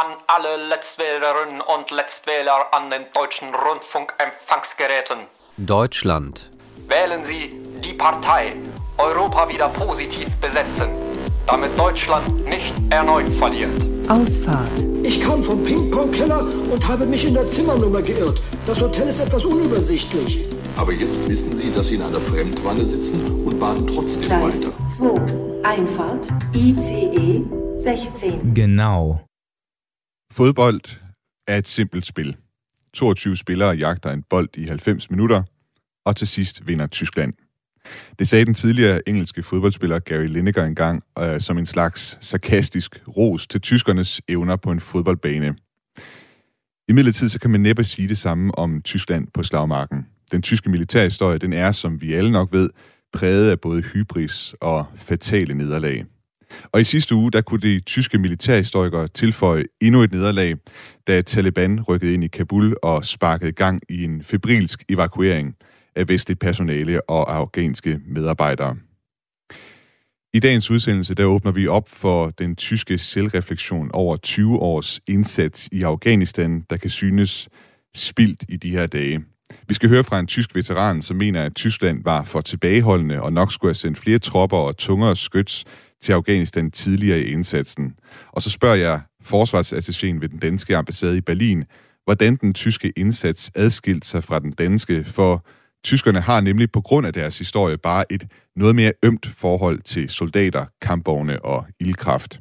an alle Letztwählerinnen und Letztwähler an den deutschen Rundfunkempfangsgeräten. Deutschland. Wählen Sie die Partei Europa wieder positiv besetzen, damit Deutschland nicht erneut verliert. Ausfahrt. Ich kam vom Ping-Pong-Keller und habe mich in der Zimmernummer geirrt. Das Hotel ist etwas unübersichtlich. Aber jetzt wissen Sie, dass Sie in einer Fremdwanne sitzen und baden trotzdem Gleis weiter. 2. Einfahrt. ICE 16. Genau. Fodbold er et simpelt spil. 22 spillere jagter en bold i 90 minutter, og til sidst vinder Tyskland. Det sagde den tidligere engelske fodboldspiller Gary Lineker engang øh, som en slags sarkastisk ros til tyskernes evner på en fodboldbane. I midlertid så kan man næppe sige det samme om Tyskland på slagmarken. Den tyske militærhistorie, den er, som vi alle nok ved, præget af både hybris og fatale nederlag. Og i sidste uge, der kunne de tyske militærhistorikere tilføje endnu et nederlag, da Taliban rykkede ind i Kabul og sparkede gang i en febrilsk evakuering af vestligt personale og afghanske medarbejdere. I dagens udsendelse, der åbner vi op for den tyske selvreflektion over 20 års indsats i Afghanistan, der kan synes spildt i de her dage. Vi skal høre fra en tysk veteran, som mener, at Tyskland var for tilbageholdende og nok skulle have sendt flere tropper og tungere skyts til Afghanistan tidligere i indsatsen. Og så spørger jeg forsvarsattachéen ved den danske ambassade i Berlin, hvordan den tyske indsats adskilte sig fra den danske, for tyskerne har nemlig på grund af deres historie bare et noget mere ømt forhold til soldater, kampvogne og ildkraft.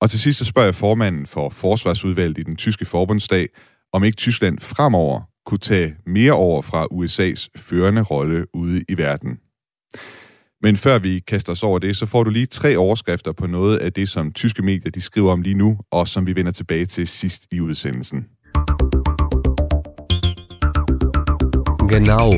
Og til sidst så spørger jeg formanden for forsvarsudvalget i den tyske forbundsdag, om ikke Tyskland fremover kunne tage mere over fra USA's førende rolle ude i verden. Men før vi kaster os over det, så får du lige tre overskrifter på noget af det, som tyske medier de skriver om lige nu, og som vi vender tilbage til sidst i udsendelsen. Genau.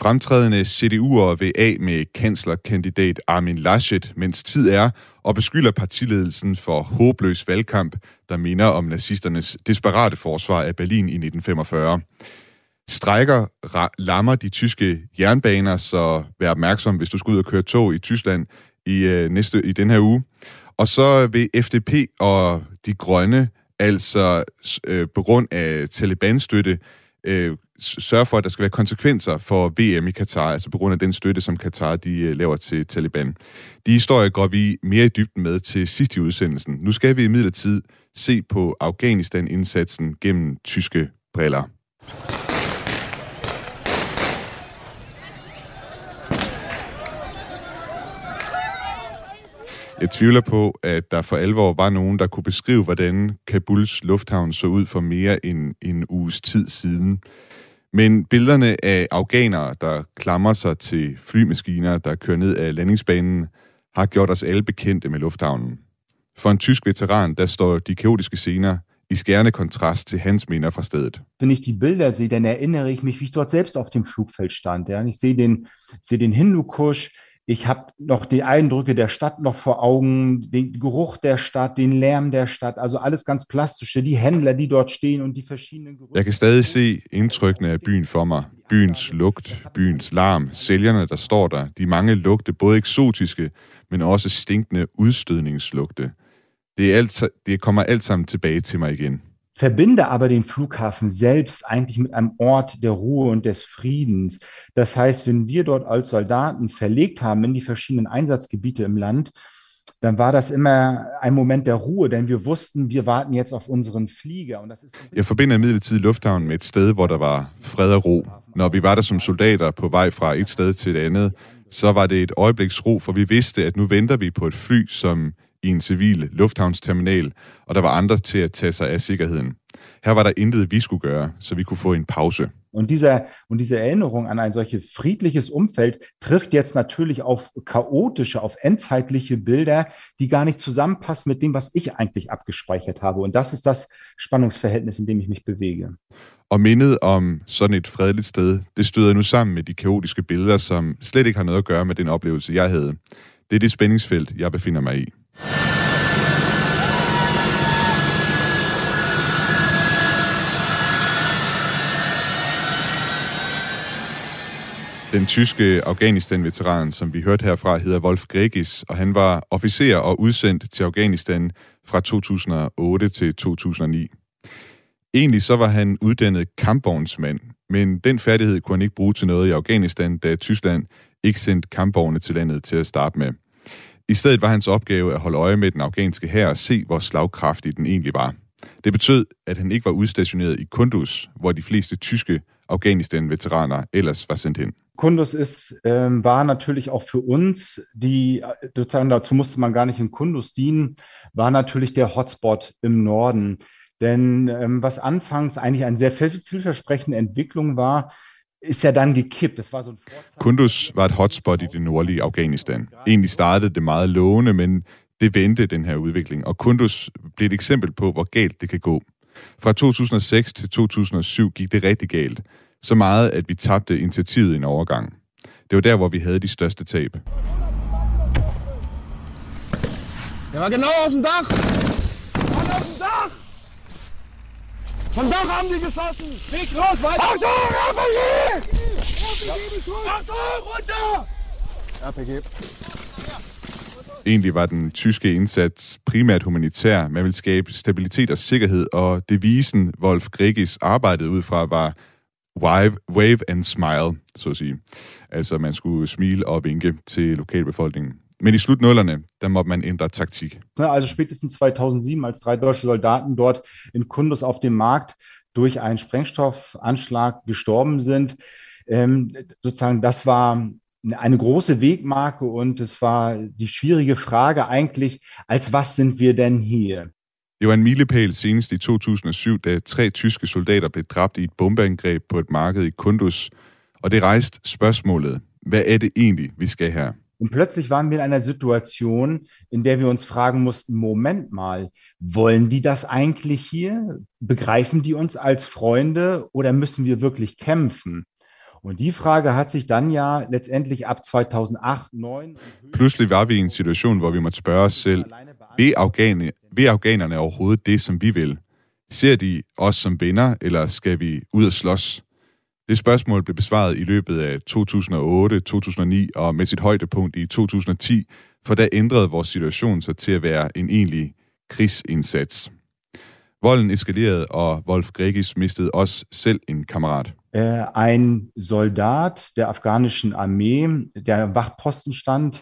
Fremtrædende CDU'er vil af med kanslerkandidat Armin Laschet, mens tid er, og beskylder partiledelsen for håbløs valgkamp, der minder om nazisternes desperate forsvar af Berlin i 1945. Strækker lammer de tyske jernbaner, så vær opmærksom, hvis du skal ud og køre tog i Tyskland i, øh, næste, i den her uge. Og så vil FDP og de grønne, altså øh, på grund af Taliban-støtte, øh, sørge for, at der skal være konsekvenser for VM i Katar, altså på grund af den støtte, som Katar de øh, laver til Taliban. De historier går vi mere i dybden med til sidst i udsendelsen. Nu skal vi i midlertid se på Afghanistan-indsatsen gennem tyske briller. Jeg tvivler på, at der for alvor var nogen, der kunne beskrive, hvordan Kabuls lufthavn så ud for mere end en uges tid siden. Men billederne af afghanere, der klamrer sig til flymaskiner, der kører ned af landingsbanen, har gjort os alle bekendte med lufthavnen. For en tysk veteran, der står de kaotiske scener i skærende kontrast til hans minder fra stedet. Wenn ich die Bilder sehe, dann erinnere ich mich, wie ich dort selbst auf dem Flugfeld stand. Ja. Ich sehe den, sehe den Hindukusch, ich habe noch die Eindrücke der Stadt noch vor Augen, den Geruch der Stadt, den Lärm der Stadt, also alles ganz plastische, die Händler, die dort stehen und die verschiedenen Gerüche. Jeg kan stadig se indtrykkene af byen for mig. Byens lugt, byens larm, sælgerne, der står der, de mange lugte, både eksotiske, men også stinkende udstødningslugte. Det, er alt, det kommer alt sammen tilbage til mig igen. Verbinde aber den Flughafen selbst eigentlich mit einem Ort der Ruhe und des Friedens. Das heißt, wenn wir dort als Soldaten verlegt haben in die verschiedenen Einsatzgebiete im Land, dann war das immer ein Moment der Ruhe, denn wir wussten, wir warten jetzt auf unseren Flieger. Jeg forbinder imidlertid lufthavnen med et sted, hvor der var fred og ro. Når vi var der som soldater på vej fra et sted til et andet, så var det et øjebliks ro, for vi vidste, at nu venter vi på et fly, som i en civil lufthavnsterminal, og der var andre til at tage sig af sikkerheden. Her var der intet, vi skulle gøre, så vi kunne få en pause. Und diese, und diese Erinnerung an ein solches friedliches Umfeld trifft jetzt natürlich auf chaotische, auf endzeitliche Bilder, die gar nicht zusammenpassen mit dem, was ich eigentlich abgespeichert habe. Und das ist das Spannungsverhältnis, in dem ich mich bewege. Og mindet om sådan et fredeligt sted, det støder nu sammen med de kaotiske billeder, som slet ikke har noget at gøre med den oplevelse, jeg havde. Det er det spændingsfelt, jeg befinder mig i. Den tyske Afghanistan-veteran, som vi hørte herfra, hedder Wolf Gregis, og han var officer og udsendt til Afghanistan fra 2008 til 2009. Egentlig så var han uddannet kampvognsmand, men den færdighed kunne han ikke bruge til noget i Afghanistan, da Tyskland ikke sendte kampvogne til landet til at starte med. I stedet var hans opgave at holde øje med den afghanske hær og se, hvor slagkraftig den egentlig var. Det betød, at han ikke var udstationeret i Kunduz, hvor de fleste tyske Afghanistan-Veteraner ellers var sendt hen. Kunduz ist, ähm, war natürlich auch für uns, die sozusagen dazu musste man gar nicht in Kunduz dienen, war natürlich der Hotspot im Norden. Denn ähm, was anfangs eigentlich eine sehr vielversprechende Entwicklung war, ist ja dann gekippt. Das war so ein Kunduz var et hotspot i det nordlige Afghanistan. Egentlig startede det meget lovende, men det vendte den her udvikling, og Kunduz blev et eksempel på, hvor galt det kan gå. Fra 2006 til 2007 gik det rigtig galt. Så meget, at vi tabte initiativet i en overgang. Det var der, hvor vi havde de største tab. Der war genau auf dem Dach! Mann, auf dem Dach! Vom Dach haben die geschossen! Weg raus, weiter! Achtung, RPG! Achtung, runter! RPG. Egentlig var den tyske indsats primært humanitær. Man ville skabe stabilitet og sikkerhed, og devisen Wolf Gregis arbejdede ud fra var wave, wave and smile, så at sige. Altså man skulle smile og vinke til lokalbefolkningen. Men i slutnullerne, da måtte man ændre taktik. Also spätestens 2007, als drei deutsche Soldaten dort in Kundus auf dem Markt durch einen Sprengstoffanschlag gestorben sind, ähm, sozusagen, das war eine große Wegmarke und es war die schwierige Frage eigentlich, als was sind wir denn hier? Det var en milepæl senest i 2007, da tre tyske soldater blev dræbt i et bombeangreb på et marked i Kunduz. Og det rejste spørgsmålet, hvad er det egentlig, vi skal her? Und plötzlich waren wir in einer Situation, in der wir uns fragen mussten, Moment mal, wollen die das eigentlich hier? Begreifen die uns als Freunde oder müssen wir wirklich kämpfen? Und die Frage hat sich dann ja letztendlich ab 2008, 2009... Pludselig var vi i en situation, hvor vi måtte spørge os selv, vil, afghane, vil afghanerne overhovedet det, som vi vil? Ser de os som venner, eller skal vi ud og slås? Det spørgsmål blev besvaret i løbet af 2008, 2009 og med sit højdepunkt i 2010, for der ændrede vores situation sig til at være en egentlig krigsindsats. Volden eskalerede, og Wolf Gregis mistede også selv en kammerat. Äh, ein Soldat der afghanischen Armee, der am Wachposten stand,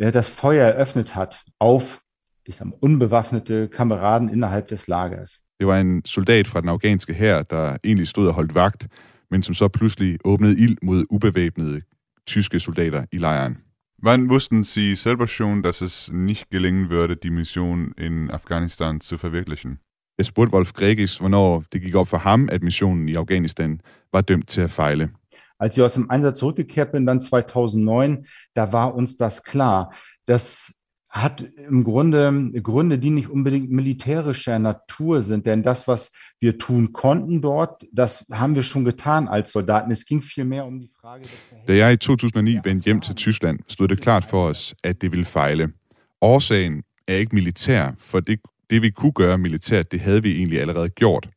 äh, das Feuer eröffnet hat auf ich sag mal, unbewaffnete Kameraden innerhalb des Lagers. Det var en soldat fra den afghanske hær, der egentlig stod og holdt vagt, men som så pludselig åbnede ild mod ubevæbnede tyske soldater i lejren. Wann wussten Sie selber schon, dass es nicht gelingen würde, die Mission in Afghanistan zu verwirklichen? Jeg spurgte Wolf Gregis, hvornår det gik op for ham, at missionen i Afghanistan var dømt til at fejle. Als ich aus dem Einsatz zurückgekehrt bin, dann 2009, da war uns das klar. dass hat im Grunde Gründe, die nicht unbedingt militärischer Natur sind. Denn das, was wir tun konnten dort, das haben wir schon getan als Soldaten. Es ging vielmehr um die Frage... Da jeg i 2009 vendte hjem til Tyskland, stod det klart for os, at det ville fejle. Årsagen er ikke militær, for det, det vi kunne gøre militært, det havde vi egentlig allerede gjort.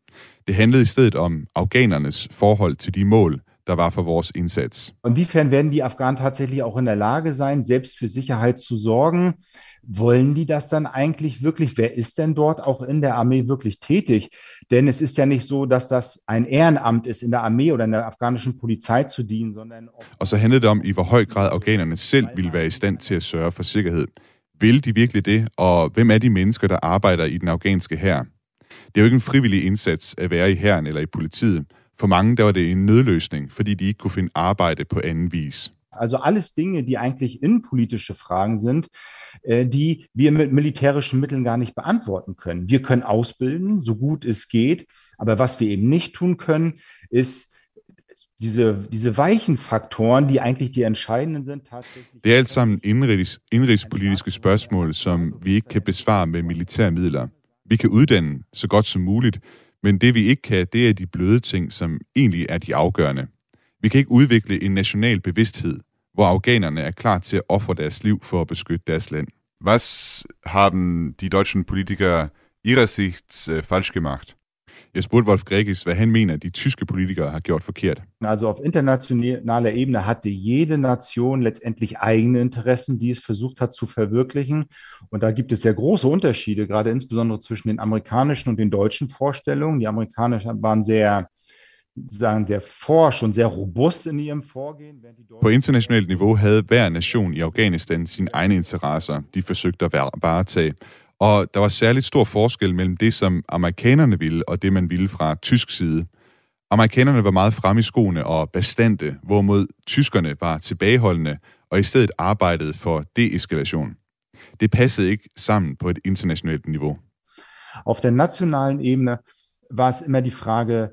Det handlede i stedet om afghanernes forhold til de mål, der war für vores Einsatz. Inwiefern werden die Afghanen tatsächlich auch in der Lage sein, selbst für Sicherheit zu sorgen? Wollen die das dann eigentlich wirklich? Wer ist denn dort auch in der Armee wirklich tätig? Denn es ist ja nicht so, dass das ein Ehrenamt ist, in der Armee oder in der afghanischen Polizei zu dienen, sondern... Og så handler det om, i hvor høj grad afghanerne selv vil være i stand til at sørge for sikkerhed. Vil de virkelig det? Og hvem er de mennesker, der arbejder i den afghanske hær? Det er jo ikke en frivillig indsats at være i hæren eller i politiet. For mange der var det en nødløsning, fordi de ikke kunne finde arbejde på anden vis. Also alles Dinge, die eigentlich innenpolitische Fragen sind, äh, die wir mit militärischen Mitteln gar nicht beantworten können. Wir können ausbilden, so gut es geht, aber was wir eben nicht tun können, ist diese, diese weichen Faktoren, die eigentlich die entscheidenden sind, tatsächlich... Det er alt sammen indrigs, indrigspolitiske spørgsmål, som vi ikke kan besvare med militære midler. Vi kan uddanne så godt som muligt, men det vi ikke kan, det er de bløde ting, som egentlig er de afgørende. Vi kan ikke udvikle en national bevidsthed, hvor afghanerne er klar til at ofre deres liv for at beskytte deres land. Was haben die deutschen Politiker ihrerseits øh, falsch gemacht? Jeg spurgte Wolf Gregis, hvad han mener, de tyske Politiker har gjort forkert. Also auf internationaler Ebene hatte jede Nation letztendlich eigene Interessen, die es versucht hat zu verwirklichen. Und da gibt es sehr große Unterschiede, gerade insbesondere zwischen den amerikanischen und den deutschen Vorstellungen. Die amerikanischen waren sehr sagen, sehr forsch und sehr robust in ihrem Vorgehen. På internationalt niveau havde hver nation i Afghanistan sine egne interesser, de forsøgte at varetage. Og der var særligt stor forskel mellem det, som amerikanerne ville, og det, man ville fra tysk side. Amerikanerne var meget fremme i skoene og bastante, hvorimod tyskerne var tilbageholdende og i stedet arbejdede for deeskalation. Det passede ikke sammen på et internationalt niveau. Auf der nationalen Ebene war es immer die Frage,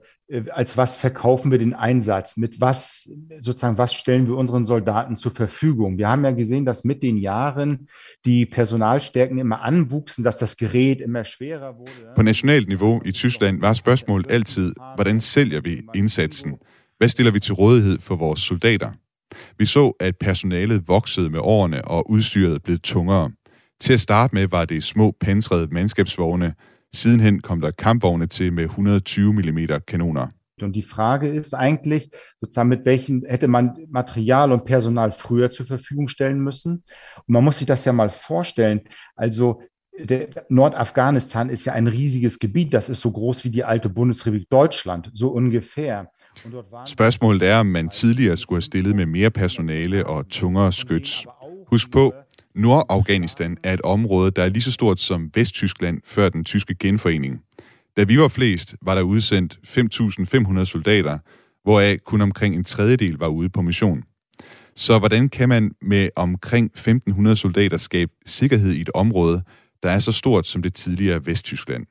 als was verkaufen wir den Einsatz? Mit was, sozusagen, was stellen wir unseren Soldaten zur Verfügung? Wir haben ja gesehen, dass mit den Jahren die Personalstärken immer anwuchsen, dass das Gerät immer schwerer wurde. På nationalt niveau i Tyskland var spørgsmålet altid, hvordan sælger vi indsatsen? Hvad stiller vi til rådighed for vores soldater? Vi så, at personalet voksede med årene, og udstyret blev tungere. Til at starte med var det små pansrede mandskabsvogne, Sidenhen kom der Kampfvogne til med 120 mm Kanoner. Und die Frage ist eigentlich, sozusagen, mit welchen hätte man Material und Personal früher zur Verfügung stellen müssen? Und man muss sich das ja mal vorstellen. Also der Nordafghanistan ist ja ein riesiges Gebiet. Das ist so groß wie die alte Bundesrepublik Deutschland, so ungefähr. Spørgsmålet er, om man tidligere skulle have stillet med mere personale og tungere skyts. Husk på, Nordafghanistan er et område, der er lige så stort som Vesttyskland før den tyske genforening. Da vi var flest, var der udsendt 5.500 soldater, hvoraf kun omkring en tredjedel var ude på mission. Så hvordan kan man med omkring 1.500 soldater skabe sikkerhed i et område, der er så stort som det tidligere Vesttyskland?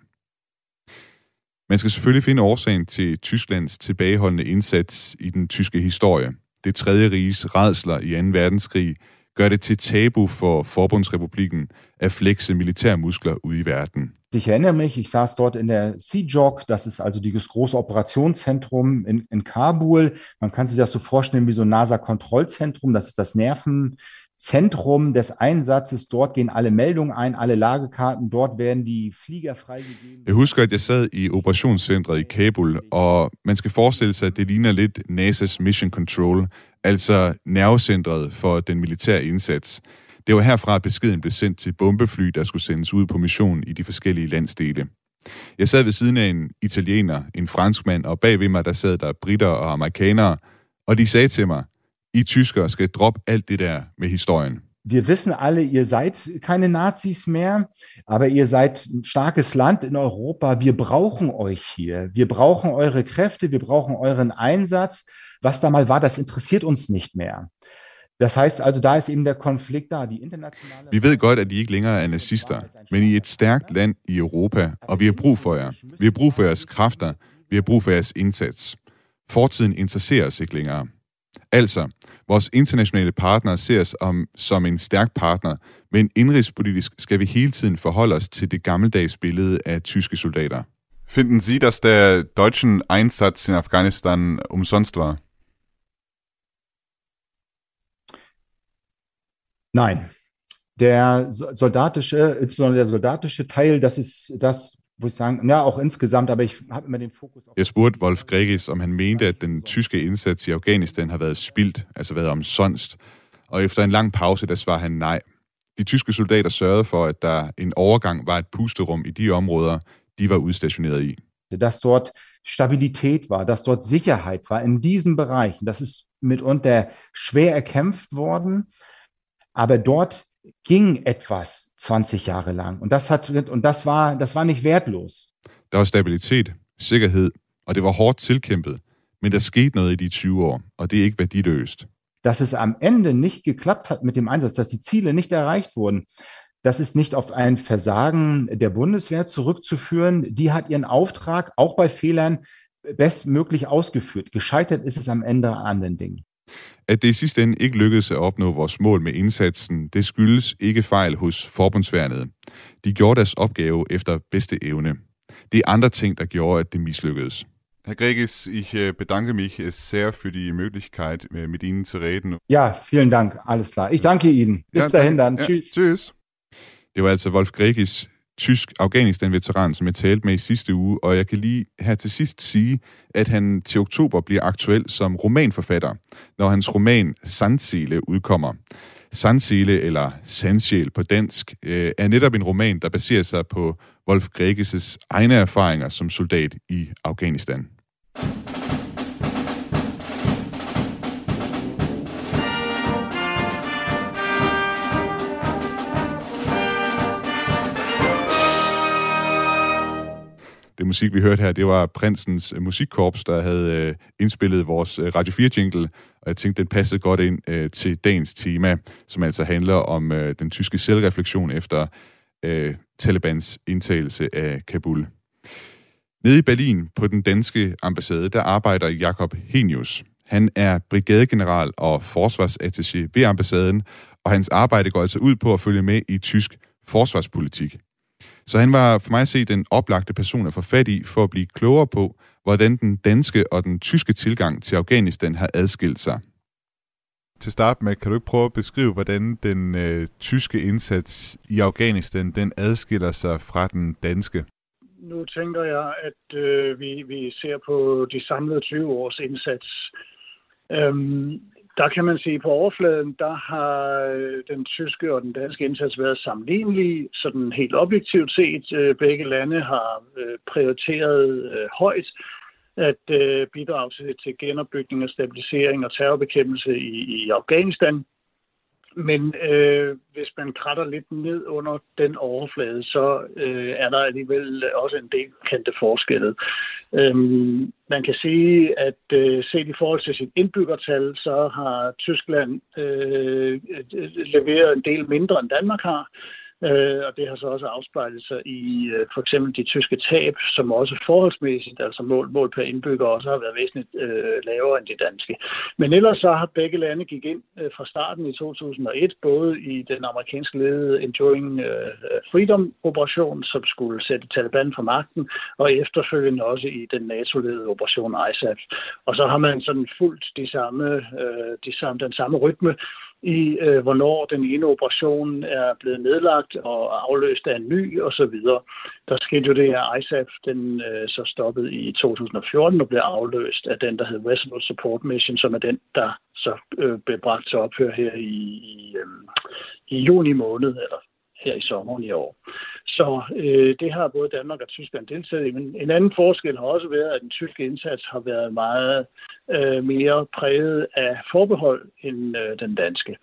Man skal selvfølgelig finde årsagen til Tysklands tilbageholdende indsats i den tyske historie. Det tredje riges redsler i 2. verdenskrig gør det til tabu for Forbundsrepubliken at flexe militærmuskler ude i verden. Ich erinnere mich, ich saß dort in der CJOC, das ist also dieses große Operationszentrum in, in Kabul. Man kann sich das so vorstellen wie so ein NASA-Kontrollzentrum, das ist das Nervenzentrum des Einsatzes. Dort gehen alle Meldungen ein, alle Lagekarten, dort werden die Flieger freigegeben. Jeg husker, at jeg sad i operationscentret i Kabul, og man skal forestille sig, at det ligner lidt NASA's Mission Control, altså nervecentret for den militære indsats. Det var herfra, at beskeden blev sendt til bombefly, der skulle sendes ud på mission i de forskellige landsdele. Jeg sad ved siden af en italiener, en franskmand, og bag ved mig, der sad der britter og amerikanere, og de sagde til mig, I tyskere skal droppe alt det der med historien. Wir wissen alle, ihr seid keine Nazis mehr, aber ihr seid ein starkes Land in Europa. Wir brauchen euch hier. Wir brauchen eure Kräfte, wir brauchen euren Einsatz. Was da mal war, das interessiert uns nicht mehr. Das heißt also, da ist eben der Konflikt da. Die internationale vi ved godt, at I ikke længere er nazister, men I er et stærkt land i Europa, og vi har brug for jer. Vi har brug for jeres kræfter. Vi har brug for jeres indsats. Fortiden interesserer os ikke længere. Altså, vores internationale partnere ser os om, som en stærk partner, men indrigspolitisk skal vi hele tiden forholde os til det gammeldags billede af tyske soldater. Finden Sie, dass der deutschen Einsatz in Afghanistan umsonst war? Nein. Der soldatische, insbesondere der soldatische Teil, das ist das, wo ich sagen, ja, auch insgesamt, aber ich habe immer den Fokus auf... Jeg spurgte Wolf Gregis, om han mente, at den tyske indsats i Afghanistan har været spildt, altså været omsonst. Og efter en lang pause, der svarede han nej. De tyske soldater sørgede for, at der en overgang var et pusterum i de områder, de var udstationeret i. Dass dort Stabilität war, dass dort Sicherheit war in diesen Bereichen. Das ist mitunter schwer erkämpft worden. Aber dort ging etwas 20 Jahre lang. Und das, hat, und das, war, das war nicht wertlos. Der var stabilitet, sikkerhed, og det var hårdt tilkæmpet. Men der skete noget i de 20 år, og det er ikke værdiløst. Dass es am Ende nicht geklappt hat mit dem Einsatz, dass die Ziele nicht erreicht wurden, das ist nicht auf ein Versagen der Bundeswehr zurückzuführen. Die hat ihren Auftrag auch bei Fehlern bestmöglich ausgeführt. Gescheitert ist es am Ende an den Dingen. At det i sidste ende ikke lykkedes at opnå vores mål med indsatsen, det skyldes ikke fejl hos forbundsværnet. De gjorde deres opgave efter bedste evne. Det er andre ting, der gjorde, at det mislykkedes. Herr Gregis, ich äh, bedanke mich äh, sehr für die Möglichkeit, äh, mit Ihnen zu reden. Ja, vielen Dank. Alles klar. Ich danke Ihnen. Bis ja, dahin dann. Ja, tschüss. Tschüss. Det var altså Wolf Gregis, tysk Afghanistan-veteran, som jeg talte med i sidste uge, og jeg kan lige her til sidst sige, at han til oktober bliver aktuel som romanforfatter, når hans roman Sandsele udkommer. Sandsele, eller Sandsjæl på dansk, øh, er netop en roman, der baserer sig på Wolf Greges egne erfaringer som soldat i Afghanistan. Musik, vi hørte her, det var Prinsens øh, Musikkorps, der havde øh, indspillet vores øh, Radio 4-jingle, og jeg tænkte, den passede godt ind øh, til dagens tema, som altså handler om øh, den tyske selvreflektion efter øh, Talibans indtagelse af Kabul. Nede i Berlin på den danske ambassade, der arbejder Jakob Henius. Han er brigadegeneral og forsvarsattaché ved ambassaden, og hans arbejde går altså ud på at følge med i tysk forsvarspolitik. Så han var for mig at se den oplagte person at få fat i for at blive klogere på, hvordan den danske og den tyske tilgang til Afghanistan har adskilt sig. Til start med, kan du ikke prøve at beskrive, hvordan den øh, tyske indsats i Afghanistan, den adskiller sig fra den danske? Nu tænker jeg, at øh, vi, vi ser på de samlede 20 års indsats. Øhm, der kan man sige, på overfladen, der har øh, den tyske og den danske indsats været sammenlignelige, sådan helt objektivt set. Øh, begge lande har øh, prioriteret højt at bidrage til genopbygning og stabilisering og terrorbekæmpelse i, i Afghanistan. Men øh, hvis man kratter lidt ned under den overflade, så øh, er der alligevel også en del kendte forskelle. Øhm, man kan sige, at øh, set i forhold til sit indbyggertal, så har Tyskland øh, leveret en del mindre end Danmark har. Øh, og det har så også afspejlet sig i øh, for eksempel de tyske tab, som også forholdsmæssigt, altså mål, mål per indbygger, også har været væsentligt øh, lavere end de danske. Men ellers så har begge lande gik ind øh, fra starten i 2001, både i den amerikanske ledede Enduring øh, øh, Freedom-operation, som skulle sætte Taliban fra magten, og efterfølgende også i den NATO-ledede operation ISAF. Og så har man sådan fulgt de samme, øh, de samme, den samme rytme, i, øh, hvornår den ene operation er blevet nedlagt og afløst af en ny osv. Der skete jo det, at ISAF den øh, så stoppede i 2014 og blev afløst af den, der hed Resolute Support Mission, som er den, der så øh, blev bragt til ophør her i, i, øh, i juni måned, eller her i sommeren i år. Så øh, det har både Danmark og Tyskland deltaget i. Men en anden forskel har også været, at den tyske indsats har været meget øh, mere præget af forbehold end øh, den danske.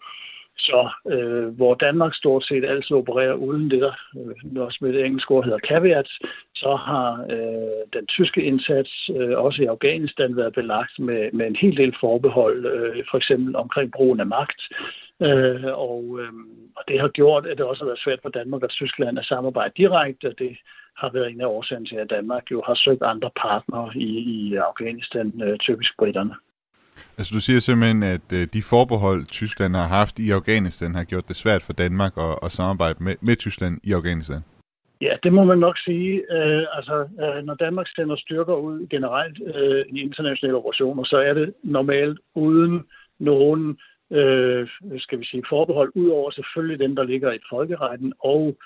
Så øh, hvor Danmark stort set altid opererer uden det, der øh, også med det engelske ord hedder caveat, så har øh, den tyske indsats øh, også i Afghanistan været belagt med, med en hel del forbehold, øh, for eksempel omkring brugen af magt, Øh, og, øh, og det har gjort, at det også har været svært for Danmark og Tyskland at samarbejde direkte, og det har været en af årsagerne til, at Danmark jo har søgt andre partnere i, i Afghanistan, øh, typisk britterne. Altså du siger simpelthen, at øh, de forbehold, Tyskland har haft i Afghanistan, har gjort det svært for Danmark at, at samarbejde med, med Tyskland i Afghanistan? Ja, det må man nok sige. Øh, altså, øh, når Danmark sender styrker ud generelt øh, i internationale operationer, så er det normalt uden nogen øh, skal vi sige, forbehold, ud over selvfølgelig dem, der ligger i folkeretten, og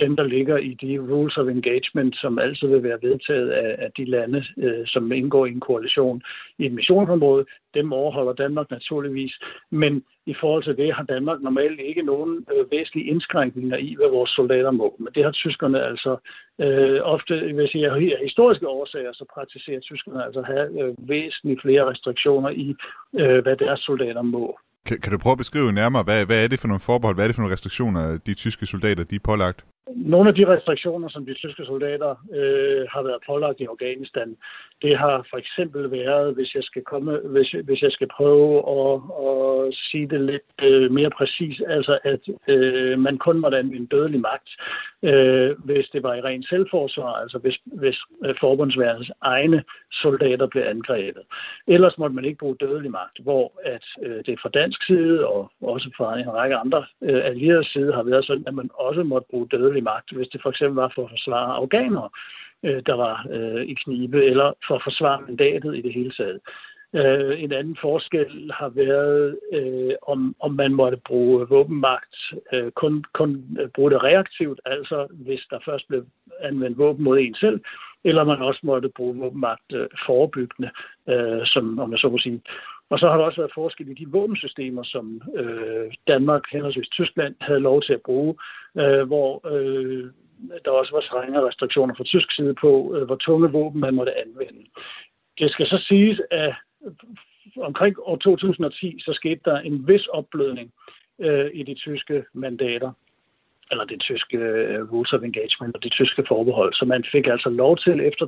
dem, der ligger i de rules of engagement, som altid vil være vedtaget af, af de lande, øh, som indgår i en koalition i et missionsområde, dem overholder Danmark naturligvis. Men i forhold til det har Danmark normalt ikke nogen øh, væsentlige indskrænkninger i, hvad vores soldater må. Men det har tyskerne altså øh, ofte, hvis jeg af historiske årsager, så praktiserer tyskerne altså have øh, væsentligt flere restriktioner i, øh, hvad deres soldater må. Kan, kan du prøve at beskrive nærmere, hvad, hvad er det for nogle forbehold, hvad er det for nogle restriktioner, de tyske soldater de er pålagt? Nogle af de restriktioner, som de tyske soldater øh, har været pålagt i Afghanistan, det har for eksempel været, hvis jeg skal, komme, hvis, hvis jeg skal prøve at, at sige det lidt øh, mere præcis, altså at øh, man kun måtte anvende dødelig magt, øh, hvis det var i ren selvforsvar, altså hvis, hvis øh, forbundsværdens egne soldater blev angrebet. Ellers måtte man ikke bruge dødelig magt, hvor at øh, det fra dansk side og også fra en række andre øh, allierede side har været sådan, at man også måtte bruge dødelig magt, hvis det for eksempel var for at forsvare afghanere øh, der var øh, i knibe, eller for at forsvare mandatet i det hele taget. Øh, en anden forskel har været, øh, om, om man måtte bruge våbenmagt, øh, kun, kun bruge det reaktivt, altså hvis der først blev anvendt våben mod en selv, eller man også måtte bruge våbenmagt øh, forebyggende, øh, som om jeg så må sige. Og så har der også været forskel i de våbensystemer, som øh, Danmark, henholdsvis Tyskland, havde lov til at bruge, øh, hvor øh, der også var strenge restriktioner fra tysk side på, øh, hvor tunge våben man måtte anvende. Det skal så siges, at omkring år 2010, så skete der en vis opblødning øh, i de tyske mandater eller det tyske øh, Rules of Engagement og det tyske forbehold. Så man fik altså lov til, efter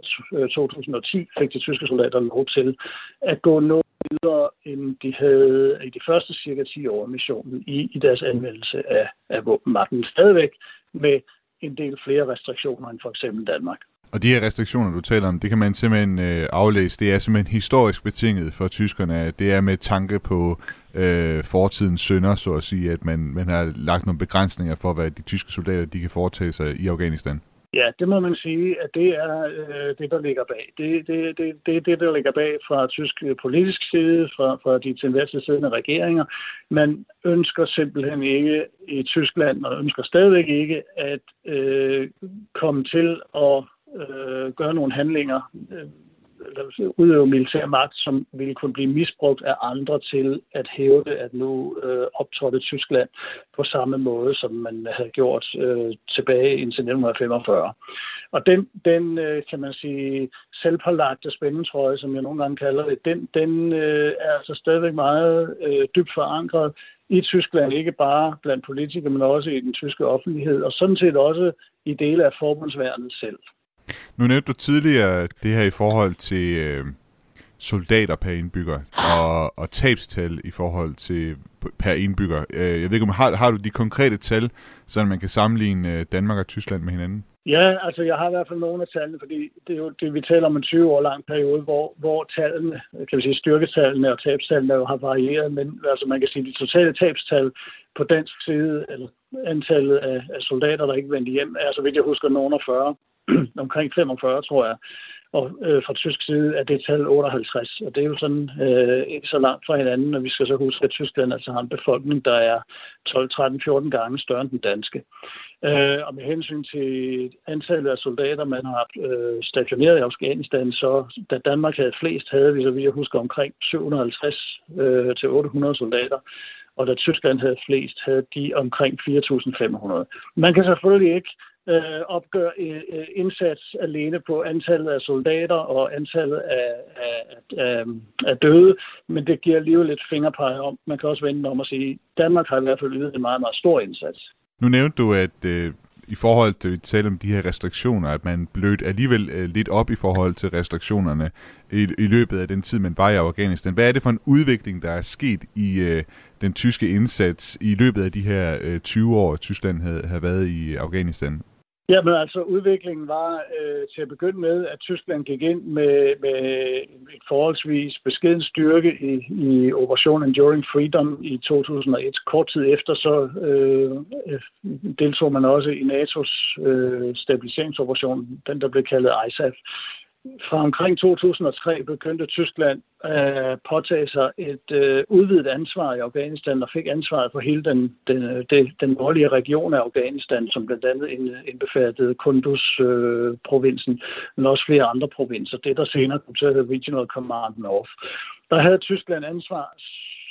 2010, øh, fik de tyske soldater lov til at gå noget videre, end de havde i de første cirka 10 år af missionen i, i deres anvendelse af, af våbenmagten. Stadigvæk med en del flere restriktioner end for eksempel Danmark. Og de her restriktioner, du taler om, det kan man simpelthen øh, aflæse. Det er simpelthen historisk betinget for tyskerne. Det er med tanke på øh, fortidens sønder, så at sige, at man, man har lagt nogle begrænsninger for, hvad de tyske soldater de kan foretage sig i Afghanistan. Ja, det må man sige, at det er øh, det, der ligger bag. Det, det, det, det er det, der ligger bag fra tysk øh, politisk side, fra, fra de til enhver siddende regeringer. Man ønsker simpelthen ikke i Tyskland, og ønsker stadigvæk ikke, at øh, komme til at øh, gøre nogle handlinger, øh, eller udøve militær magt, som ville kunne blive misbrugt af andre til at hævde, at nu øh, optrådte Tyskland på samme måde, som man havde gjort øh, tilbage i 1945. Og den, den øh, kan man sige, selvpålagte spændetrøje, som jeg nogle gange kalder det, den, den øh, er altså stadigvæk meget øh, dybt forankret i Tyskland, ikke bare blandt politikere, men også i den tyske offentlighed, og sådan set også i dele af forbundsverdenen selv. Nu nævnte du tidligere det her i forhold til øh, soldater per indbygger og, og tabstal i forhold til per indbygger. Øh, jeg ved ikke, om har, har du de konkrete tal, så man kan sammenligne øh, Danmark og Tyskland med hinanden? Ja, altså jeg har i hvert fald nogle af tallene, fordi det er jo det, vi taler om en 20 år lang periode, hvor, hvor tallene, kan vi sige styrketallene og tabstallene jo har varieret, men altså man kan sige, de totale tabstal på dansk side, eller antallet af, af soldater, der ikke vendte hjem, er, så vidt jeg husker, nogen af 40. omkring 45, tror jeg. Og øh, fra tysk side er det tal 58, og det er jo sådan øh, ikke så langt fra hinanden, og vi skal så huske, at Tyskland altså har en befolkning, der er 12, 13, 14 gange større end den danske. Øh, og med hensyn til antallet af soldater, man har øh, stationeret i Afghanistan, så da Danmark havde flest, havde vi, så vi husker, omkring 750 øh, til 800 soldater og da Tyskland havde flest, havde de omkring 4.500. Man kan selvfølgelig ikke øh, opgør øh, øh, indsats alene på antallet af soldater og antallet af, af, af, af døde, men det giver alligevel lidt fingerpege om. Man kan også vende om at sige, at Danmark har i hvert fald ydet en meget, meget stor indsats. Nu nævnte du, at øh, i forhold til, at tale om de her restriktioner, at man blødt alligevel øh, lidt op i forhold til restriktionerne i, i løbet af den tid, man var i Afghanistan. Hvad er det for en udvikling, der er sket i øh, den tyske indsats i løbet af de her øh, 20 år, Tyskland havde, havde været i Afghanistan? Jamen altså, udviklingen var øh, til at begynde med, at Tyskland gik ind med, med et forholdsvis beskeden styrke i, i Operation Enduring Freedom i 2001. Kort tid efter så øh, deltog man også i NATO's øh, stabiliseringsoperation, den der blev kaldet ISAF fra omkring 2003 begyndte Tyskland at påtage sig et øh, udvidet ansvar i Afghanistan og fik ansvaret for hele den, den, øh, den, den nordlige region af Afghanistan, som blandt andet indbefattede Kunduz-provinsen, øh, men også flere andre provinser. Det, der senere kom til at hedde Regional Command North. Der havde Tyskland ansvar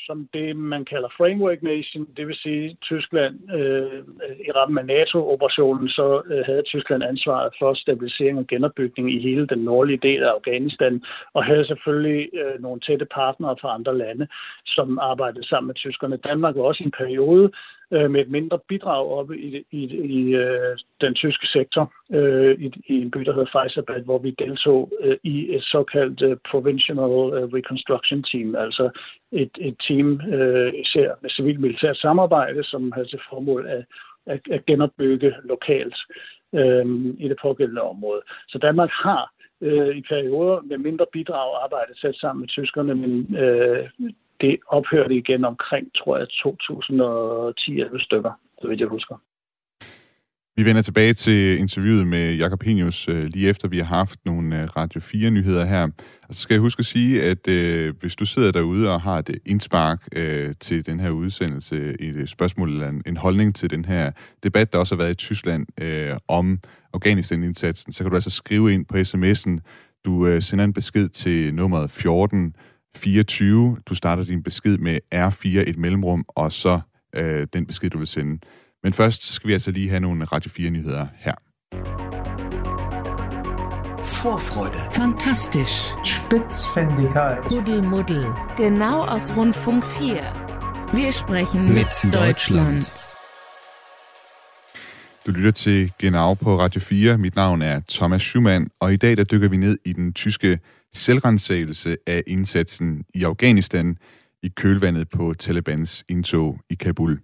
som det, man kalder Framework Nation, det vil sige Tyskland øh, i rammen af NATO-operationen, så øh, havde Tyskland ansvaret for stabilisering og genopbygning i hele den nordlige del af Afghanistan, og havde selvfølgelig øh, nogle tætte partnere fra andre lande, som arbejdede sammen med tyskerne. Danmark var også i en periode øh, med et mindre bidrag oppe i, i, i øh, den tyske sektor øh, i, i en by, der hedder Faisalabad, hvor vi deltog øh, i et såkaldt øh, Provincial øh, Reconstruction Team, altså et, et team øh, især med civil-militært samarbejde, som havde til formål at, at, at genopbygge lokalt øh, i det pågældende område. Så Danmark har øh, i perioder med mindre bidrag arbejdet tæt sammen med tyskerne, men øh, det ophørte igen omkring, tror jeg, 2010 stykker, så vidt jeg husker. Vi vender tilbage til interviewet med Jakob Henius øh, lige efter vi har haft nogle øh, Radio 4-nyheder her. Og så skal jeg huske at sige, at øh, hvis du sidder derude og har et indspark øh, til den her udsendelse, et øh, spørgsmål eller en, en holdning til den her debat, der også har været i Tyskland øh, om Afghanistan-indsatsen, så kan du altså skrive ind på sms'en. Du øh, sender en besked til nummeret 1424. Du starter din besked med R4 et mellemrum, og så øh, den besked, du vil sende. Men først skal vi altså lige have nogle Radio 4-nyheder her. Vorfreude. Fantastisch. Spitzfindigkeit. Kuddelmuddel. Genau aus Rundfunk 4. Wir sprechen Mit mit Deutschland. Deutschland. Du lytter til Genau på Radio 4. Mit navn er Thomas Schumann, og i dag der dykker vi ned i den tyske selvrensagelse af indsatsen i Afghanistan i kølvandet på Talibans indtog i Kabul.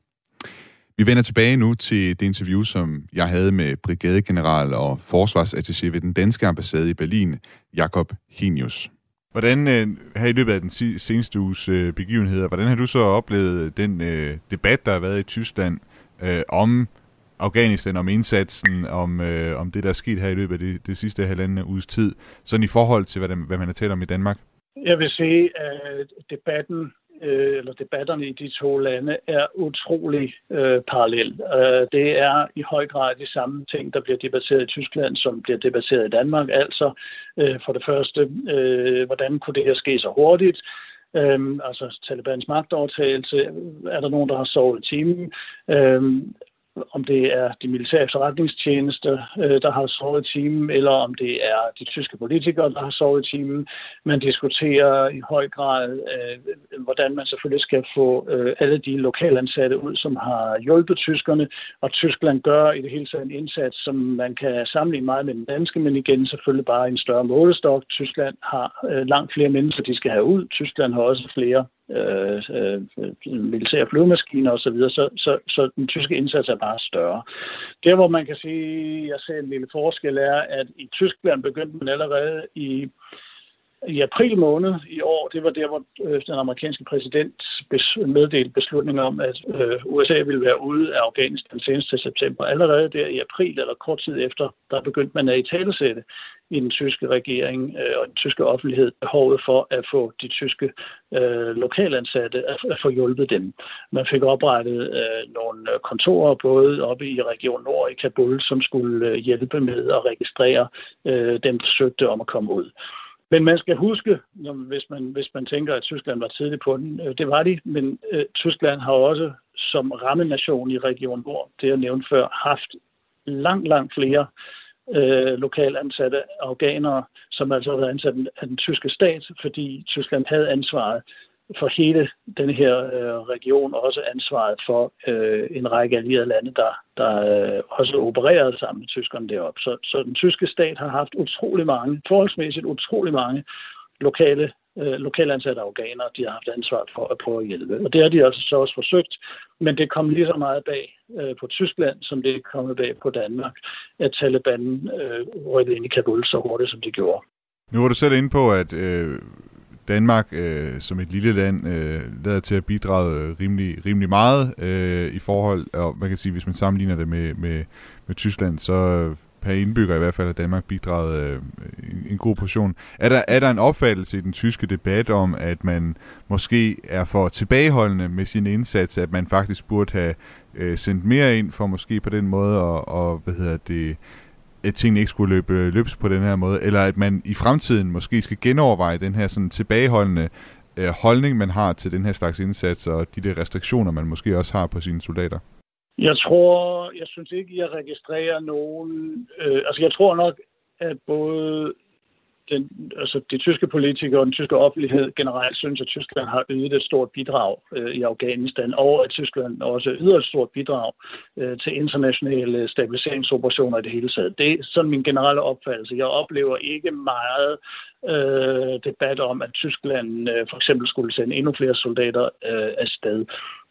Vi vender tilbage nu til det interview, som jeg havde med brigadegeneral og forsvarsattaché ved den danske ambassade i Berlin, Jakob Henius. Hvordan, øh, her i løbet af den seneste uges øh, begivenheder, hvordan har du så oplevet den øh, debat, der har været i Tyskland øh, om Afghanistan, om indsatsen, om, øh, om det, der er sket her i løbet af det, det sidste halvanden uges tid, sådan i forhold til, hvad, der, hvad man har talt om i Danmark? Jeg vil sige, at debatten øh, eller debatterne i de to lande er utrolig øh, parallel. Øh, det er i høj grad de samme ting, der bliver debatteret i Tyskland, som bliver debatteret i Danmark. Altså øh, for det første, øh, hvordan kunne det her ske så hurtigt? Øhm, altså Talibans magtovertagelse. Er der nogen, der har sovet i timen? Øhm, om det er de militære efterretningstjenester, øh, der har sovet i timen, eller om det er de tyske politikere, der har sovet i timen. Man diskuterer i høj grad, øh, hvordan man selvfølgelig skal få øh, alle de lokalansatte ud, som har hjulpet tyskerne, og Tyskland gør i det hele taget en indsats, som man kan sammenligne meget med den danske, men igen selvfølgelig bare en større målestok. Tyskland har øh, langt flere mennesker, de skal have ud. Tyskland har også flere øh, øh, militære flyvemaskiner osv., så, videre, så, så, så den tyske indsats er bare større. Der, hvor man kan sige, jeg ser en lille forskel, er, at i Tyskland begyndte man allerede i i april måned i år, det var der, hvor øh, den amerikanske præsident meddelte beslutningen om, at øh, USA ville være ude af Afghanistan senest til september. Allerede der i april, eller kort tid efter, der begyndte man at i talesætte i den tyske regering øh, og den tyske offentlighed behovet for at få de tyske øh, lokalansatte at, at få hjulpet dem. Man fik oprettet øh, nogle kontorer både oppe i Region Nord i Kabul, som skulle øh, hjælpe med at registrere øh, dem, der søgte om at komme ud. Men man skal huske, når, hvis, man, hvis man tænker, at Tyskland var tidligt på den, øh, det var de, men øh, Tyskland har også som rammenation i Region Nord, det jeg nævnte før, haft langt, langt flere øh, lokalt ansatte afghanere, som altså har været ansat af den tyske stat, fordi Tyskland havde ansvaret for hele den her øh, region, også ansvaret for øh, en række allierede lande, der, der øh, også opererede sammen med tyskerne deroppe. Så, så den tyske stat har haft utrolig mange, forholdsmæssigt utrolig mange lokale øh, lokalansatte afghanere, de har haft ansvar for at prøve at hjælpe. Og det har de altså så også forsøgt, men det kom lige så meget bag øh, på Tyskland, som det er kommet bag på Danmark, at Taliban øh, rykkede ind i Kabul så hurtigt, som de gjorde. Nu var du selv inde på, at øh, Danmark øh, som et lille land øh, lader til at bidrage øh, rimelig, rimelig meget øh, i forhold, og man kan sige, hvis man sammenligner det med, med, med Tyskland, så øh, per indbygger i hvert fald, at Danmark bidraget øh, en, en god portion. Er der, er der en opfattelse i den tyske debat om, at man måske er for tilbageholdende med sin indsats, at man faktisk burde have øh, sendt mere ind for måske på den måde og, og hvad hedder det, at tingene ikke skulle løbe øh, løbs på den her måde, eller at man i fremtiden måske skal genoverveje den her sådan tilbageholdende øh, holdning, man har til den her slags indsats, og de der restriktioner, man måske også har på sine soldater? Jeg tror, jeg synes ikke, jeg registrerer nogen... Øh, altså, jeg tror nok, at både den, altså de tyske politikere og den tyske offentlighed generelt synes, at Tyskland har ydet et stort bidrag øh, i Afghanistan, og at Tyskland også yder et stort bidrag øh, til internationale stabiliseringsoperationer i det hele taget. Det er sådan min generelle opfattelse. Jeg oplever ikke meget øh, debat om, at Tyskland øh, for eksempel skulle sende endnu flere soldater øh, afsted.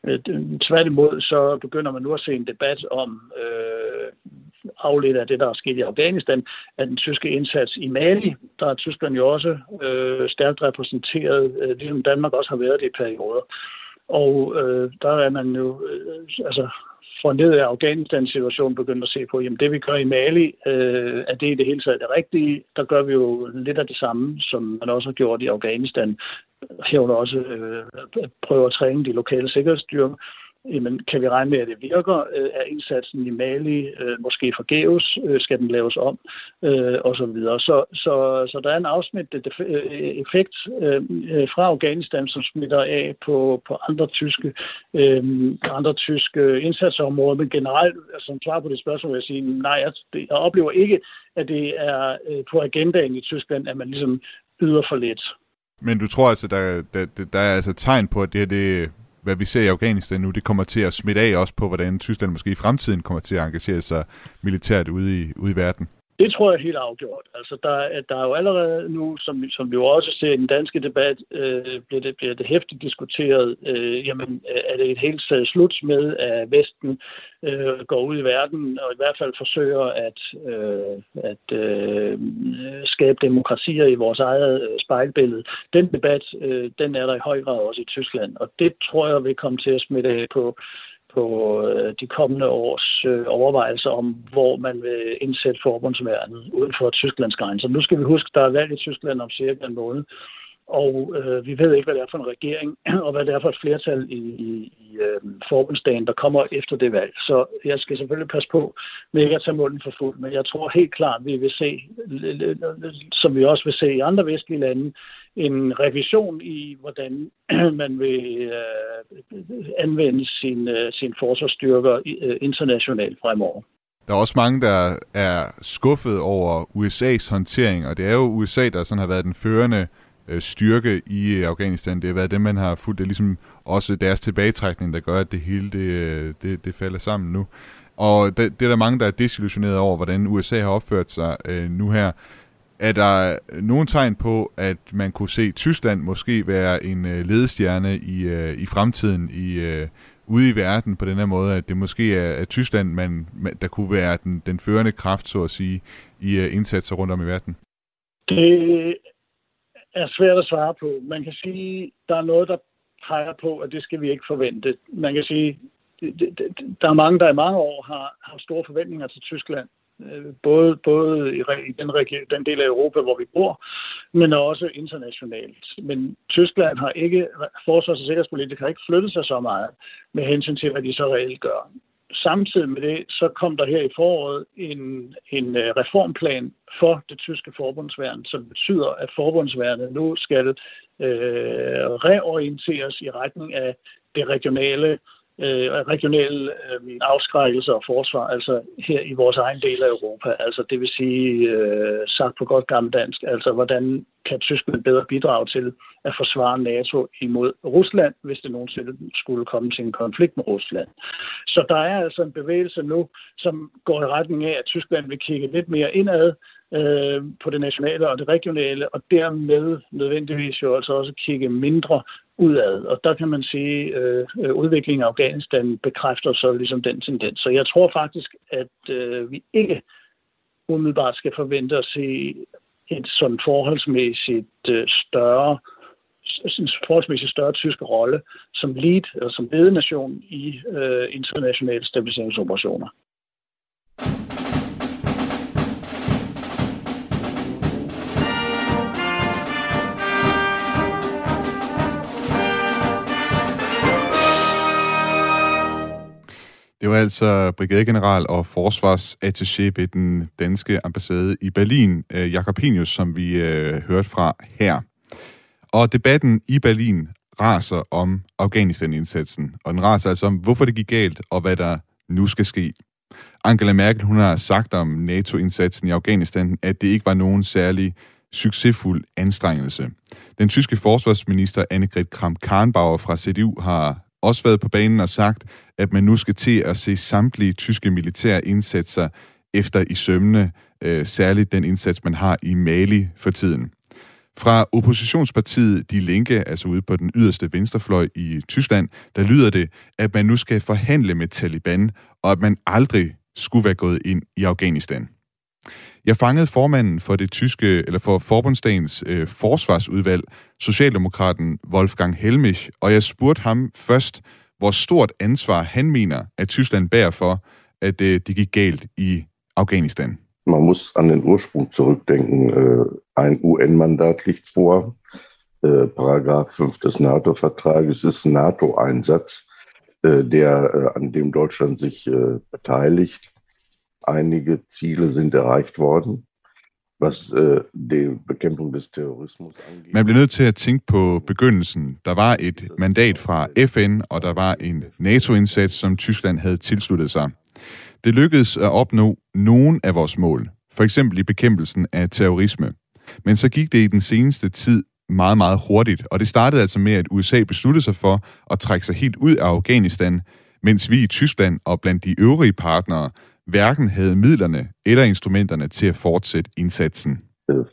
Øh, tværtimod så begynder man nu at se en debat om, øh, afledt af det, der er sket i Afghanistan, at den tyske indsats i Mali, der er Tyskland jo også øh, stærkt repræsenteret, øh, ligesom Danmark også har været det i perioder. Og øh, der er man jo, øh, altså for ned af Afghanistan-situationen begyndt at se på, jamen det vi gør i Mali, øh, er det i det hele taget det rigtige. Der gør vi jo lidt af det samme, som man også har gjort i Afghanistan. Herunder også øh, prøver at træne de lokale sikkerhedsstyrker jamen, kan vi regne med, at det virker? Øh, er indsatsen i Mali øh, måske forgæves? Øh, skal den laves om? Og så videre. Så, så, så der er en afsmittet effekt fra Afghanistan, som smitter af på, på andre tyske andre tyske indsatsområder, men generelt, altså, som svar på det spørgsmål, vil jeg sige, nej, altså, jeg, jeg oplever ikke, at det er på agendaen i Tyskland, at man ligesom yder for lidt. Men du tror altså, der, der, der er altså tegn på, at det her det hvad vi ser i Afghanistan nu, det kommer til at smitte af også på, hvordan Tyskland måske i fremtiden kommer til at engagere sig militært ude i, ude i verden. Det tror jeg helt afgjort. Altså, der, der er jo allerede nu, som, som vi jo også ser i den danske debat, øh, bliver, det, bliver det hæftigt diskuteret, øh, jamen, øh, er det et helt slut med, at Vesten øh, går ud i verden og i hvert fald forsøger at, øh, at øh, skabe demokratier i vores eget øh, spejlbillede. Den debat, øh, den er der i høj grad også i Tyskland, og det tror jeg vil komme til at smitte af på på øh, de kommende års øh, overvejelser om, hvor man vil indsætte forbundsværnet uden for Tysklands grænser. Nu skal vi huske, der er valg i Tyskland om cirka en måned, og øh, vi ved ikke, hvad det er for en regering, og hvad det er for et flertal i, i, i øh, forbundsdagen, der kommer efter det valg. Så jeg skal selvfølgelig passe på med ikke at tage munden for fuld, men jeg tror helt klart, vi vil se, som vi også vil se i andre vestlige lande, en revision i, hvordan man vil øh, anvende sin, øh, sin forsvarsstyrker øh, internationalt fremover. Der er også mange, der er skuffet over USA's håndtering, og det er jo USA, der sådan har været den førende øh, styrke i Afghanistan. Det har været det, man har fulgt. Det er ligesom også deres tilbagetrækning, der gør, at det hele det, øh, det, det falder sammen nu. Og det, det er der mange, der er desillusioneret over, hvordan USA har opført sig øh, nu her. Er der nogen tegn på, at man kunne se Tyskland måske være en øh, ledestjerne i, øh, i fremtiden i, øh, ude i verden på den her måde, at det måske er, at Tyskland, man, der kunne være den, den førende kraft, så at sige, i uh, indsatser rundt om i verden? Det er svært at svare på. Man kan sige, der er noget, der peger på, at det skal vi ikke forvente. Man kan sige, der er mange, der i mange år har, har store forventninger til Tyskland. Øh, både, både i den, den del af Europa, hvor vi bor, men også internationalt. Men Tyskland har ikke, forsvars- og sikkerhedspolitik har ikke flyttet sig så meget med hensyn til, hvad de så reelt gør. Samtidig med det, så kom der her i foråret en, en øh, reformplan for det tyske forbundsværn, som betyder, at forbundsværnet nu skal øh, reorienteres i retning af det regionale øh, regionale øh, afskrækkelse og forsvar, altså her i vores egen del af Europa. Altså det vil sige, øh, sagt på godt gammeldansk, altså hvordan kan Tyskland bedre bidrage til at forsvare NATO imod Rusland, hvis det nogensinde skulle komme til en konflikt med Rusland. Så der er altså en bevægelse nu, som går i retning af, at Tyskland vil kigge lidt mere indad øh, på det nationale og det regionale, og dermed nødvendigvis jo altså også kigge mindre udad. Og der kan man sige, at øh, udviklingen af Afghanistan bekræfter så ligesom den tendens. Så jeg tror faktisk, at øh, vi ikke umiddelbart skal forvente at se et sådan forholdsmæssigt øh, større en forholdsmæssigt større tysk rolle som lead, eller som ledenation i øh, internationale stabiliseringsoperationer. Det var altså brigadegeneral og forsvarsattaché ved den danske ambassade i Berlin, øh, Jakob Henius, som vi øh, hørte fra her. Og debatten i Berlin raser om Afghanistan-indsatsen, og den raser altså om, hvorfor det gik galt, og hvad der nu skal ske. Angela Merkel hun har sagt om NATO-indsatsen i Afghanistan, at det ikke var nogen særlig succesfuld anstrengelse. Den tyske forsvarsminister Annegret Kramp-Karrenbauer fra CDU har også været på banen og sagt, at man nu skal til at se samtlige tyske militære indsatser efter i sømne, øh, særligt den indsats, man har i Mali for tiden. Fra oppositionspartiet De Linke, altså ude på den yderste venstrefløj i Tyskland, der lyder det, at man nu skal forhandle med Taliban, og at man aldrig skulle være gået ind i Afghanistan. Jeg fangede formanden for det tyske, eller for forbundsdagens øh, forsvarsudvalg, Socialdemokraten Wolfgang Helmich, og jeg spurgte ham først, hvor stort ansvar han mener, at Tyskland bærer for, at øh, det gik galt i Afghanistan. Man muss an den Ursprung zurückdenken. Äh, ein UN-Mandat liegt vor. Äh, Paragraph 5 des NATO-Vertrages ist NATO-Einsatz, äh, der, an dem Deutschland sich beteiligt. Einige Ziele sind erreicht worden. Was äh, øh, det bekæmpning des terrorismus angår. Man bliver nødt til at tænke på begyndelsen. Der var et mandat fra FN, og der var en NATO-indsats, som Tyskland havde tilsluttet sig. Det lykkedes at opnå nogle af vores mål, for eksempel i bekæmpelsen af terrorisme. Men så gik det i den seneste tid meget, meget hurtigt, og det startede altså med, at USA besluttede sig for at trække sig helt ud af Afghanistan, mens vi i Tyskland og blandt de øvrige partnere hverken havde midlerne eller instrumenterne til at fortsætte indsatsen.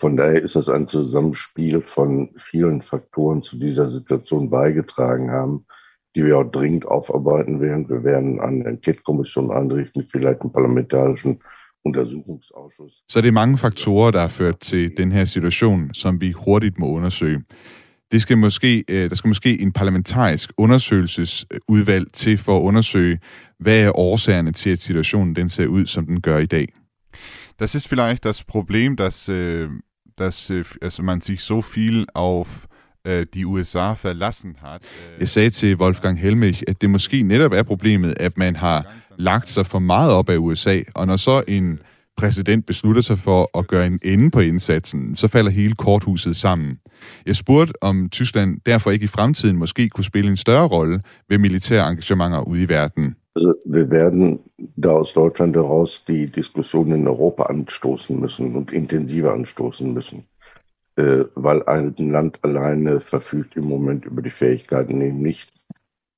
Von daher ist das ein Zusammenspiel von vielen Faktoren zu dieser Situation beigetragen haben, die wir auch dringend aufarbeiten werden. Wir werden eine Enquete-Kommission anrichten, vielleicht einen parlamentarischen Untersuchungsausschuss. Så det er mange faktorer, der har ført til den her situation, som vi hurtigt må undersøge. Det skal måske, øh, der skal måske en parlamentarisk undersøgelsesudvalg til for at undersøge, hvad er årsagerne til, at situationen den ser ud, som den gør i dag. Das ist vielleicht das Problem, dass, äh, øh, dass øh, also man sich so viel auf äh, øh, die USA verlassen hat. Jeg sagde til Wolfgang Helmich, at det måske netop er problemet, at man har lagt sig for meget op af USA, og når så en præsident beslutter sig for at gøre en ende på indsatsen, så falder hele korthuset sammen. Jeg spurgte, om Tyskland derfor ikke i fremtiden måske kunne spille en større rolle ved militære engagementer ude i verden. Also wir werden da aus Deutschland heraus die Diskussion in Europa anstoßen müssen und intensiver anstoßen müssen, äh, øh, weil ein Land alleine verfügt im Moment über die Fähigkeiten eben nicht,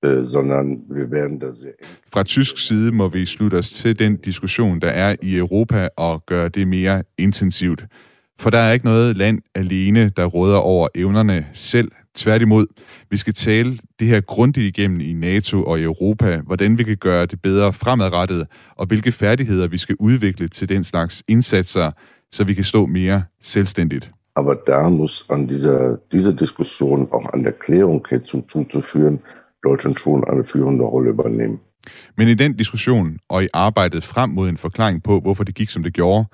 sondern wir werden da sehr Fra tysk side må vi slutte os til den diskussion, der er i Europa, og gøre det mere intensivt. For der er ikke noget land alene, der råder over evnerne selv. Tværtimod, vi skal tale det her grundigt igennem i NATO og i Europa, hvordan vi kan gøre det bedre fremadrettet, og hvilke færdigheder vi skal udvikle til den slags indsatser, så vi kan stå mere selvstændigt. Aber da muss an dieser, dieser Diskussion auch an der Klärung zuzuführen, Deutschland schon eine führende Rolle übernehmen. Men i den diskussion og i arbejdet frem mod en forklaring på, hvorfor det gik, som det gjorde,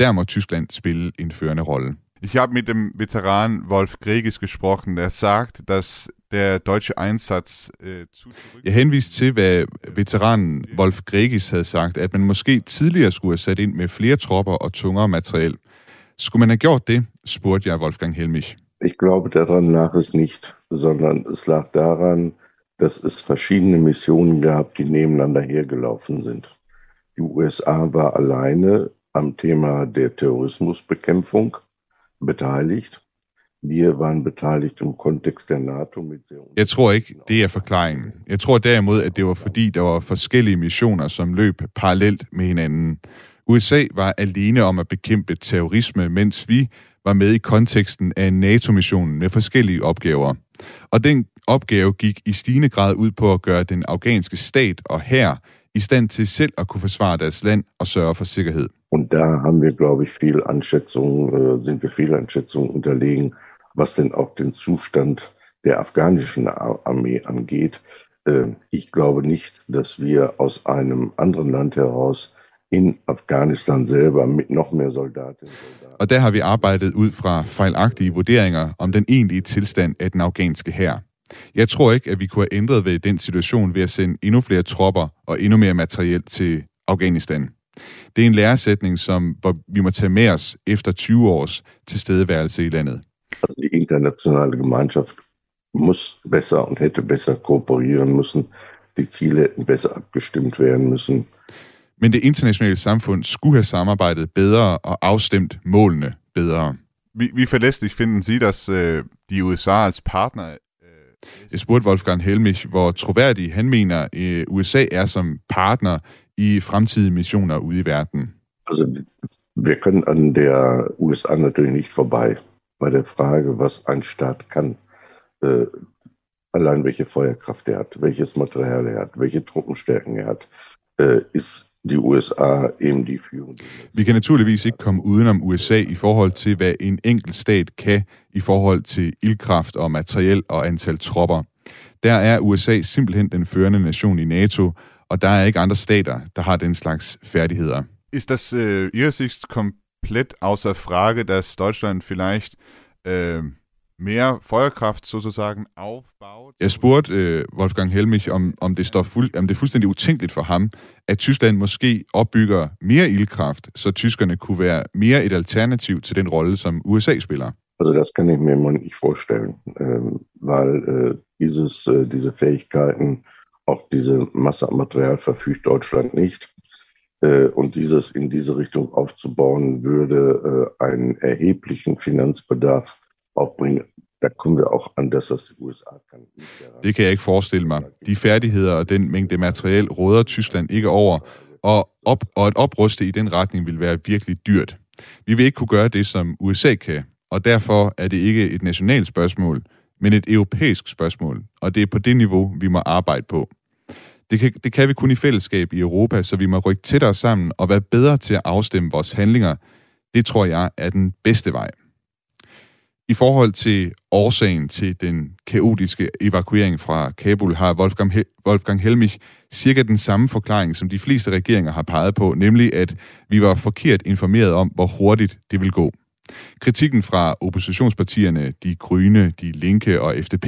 der må Tyskland spille en førende Rolle. Ich habe mit dem Veteran Wolf Gregis gesprochen, der sagt, dass der deutsche Einsatz zu Jeg henviste til, hvad veteranen Wolf Gregis havde sagt, at man måske tidligere skulle have sat ind med flere tropper og tungere materiel. Skulle man have gjort det, spurgte jeg Wolfgang Helmich. Ich glaube, daran lag es nicht, sondern es lag daran, dass es verschiedene Missionen gab, die nebeneinander hergelaufen sind. Die USA war alleine am Thema der Terrorismusbekämpfung beteiligt. Wir waren beteiligt im Kontext der NATO mit sehr Jeg tror ikke, det er forklaringen. Jeg tror derimod, at det var fordi, der var forskellige missioner, som løb parallelt med hinanden. USA var alene om at bekæmpe terrorisme, mens vi var med i konteksten af NATO-missionen med forskellige opgaver. Og den opgave gik i stigende grad ud på at gøre den afghanske stat og her i stand til selv at kunne forsvare deres land og sørge for sikkerhed. Und da haben wir, glaube ich, viel Anschätzung, äh, sind wir viel Anschätzung unterlegen, was denn auch den Zustand der afghanischen Armee angeht. Äh, ich glaube nicht, dass wir aus einem anderen Land heraus in Afghanistan selber mit noch mehr Soldatinnen Og der har vi arbejdet ud fra fejlagtige vurderinger om den egentlige tilstand af den afghanske hær. Jeg tror ikke, at vi kunne have ændret ved den situation ved at sende endnu flere tropper og endnu mere materiel til Afghanistan. Det er en læresætning, som hvor vi må tage med os efter 20 års tilstedeværelse i landet. Die internationale Gemeinschaft muss besser und hätte besser kooperieren müssen. Die Ziele hätten besser abgestimmt werden müssen. Men det internationale samfund skulle have samarbejdet bedre og afstemt målene bedre. Wie, wie verlässlich finden Sie, dass äh, die USA als Partner Jeg spurgte Wolfgang Helmich, hvor troværdig han mener, at USA er som partner i fremtidige missioner ude i verden. Also wir können an der USA natürlich nicht vorbei bei der Frage, was ein Staat kann. Äh, allein welche Feuerkraft er hat, welches Material er hat, welche Truppenstärken er hat, äh, ist de USA eben de führende. Vi kan naturligvis ikke komme udenom USA i forhold til, hvad en enkelt stat kan i forhold til ildkraft og materiel og antal tropper. Der er USA simpelthen den førende nation i NATO, og der er ikke andre stater, der har den slags færdigheder. Ist das äh, Ihrer Sicht komplett außer Frage, dass Deutschland vielleicht äh, mere Feuerkraft sozusagen aufbaut? Jeg spurgte øh, Wolfgang Helmich, om, om, det står fuld, om det er fuldstændig utænkeligt for ham, at Tyskland måske opbygger mere ildkraft, så tyskerne kunne være mere et alternativ til den rolle, som USA spiller. Also das kann ich mir immer nicht vorstellen, ähm, weil äh, dieses, äh, diese Fähigkeiten, auch diese Masse an Material verfügt Deutschland nicht. Äh, und dieses in diese Richtung aufzubauen, würde äh, einen erheblichen Finanzbedarf opbringe, Der kommer vi an das, os USA kan. Det kan jeg ikke forestille mig. De færdigheder og den mængde materiel råder Tyskland ikke over, og, op, og at opruste i den retning vil være virkelig dyrt. Vi vil ikke kunne gøre det, som USA kan, og derfor er det ikke et nationalt spørgsmål, men et europæisk spørgsmål, og det er på det niveau, vi må arbejde på. Det kan, det kan vi kun i fællesskab i Europa, så vi må rykke tættere sammen og være bedre til at afstemme vores handlinger. Det tror jeg er den bedste vej. I forhold til årsagen til den kaotiske evakuering fra Kabul har Wolfgang, Wolfgang Helmich cirka den samme forklaring, som de fleste regeringer har peget på, nemlig at vi var forkert informeret om, hvor hurtigt det vil gå. Kritikken fra oppositionspartierne, de Grønne, de Linke og FDP,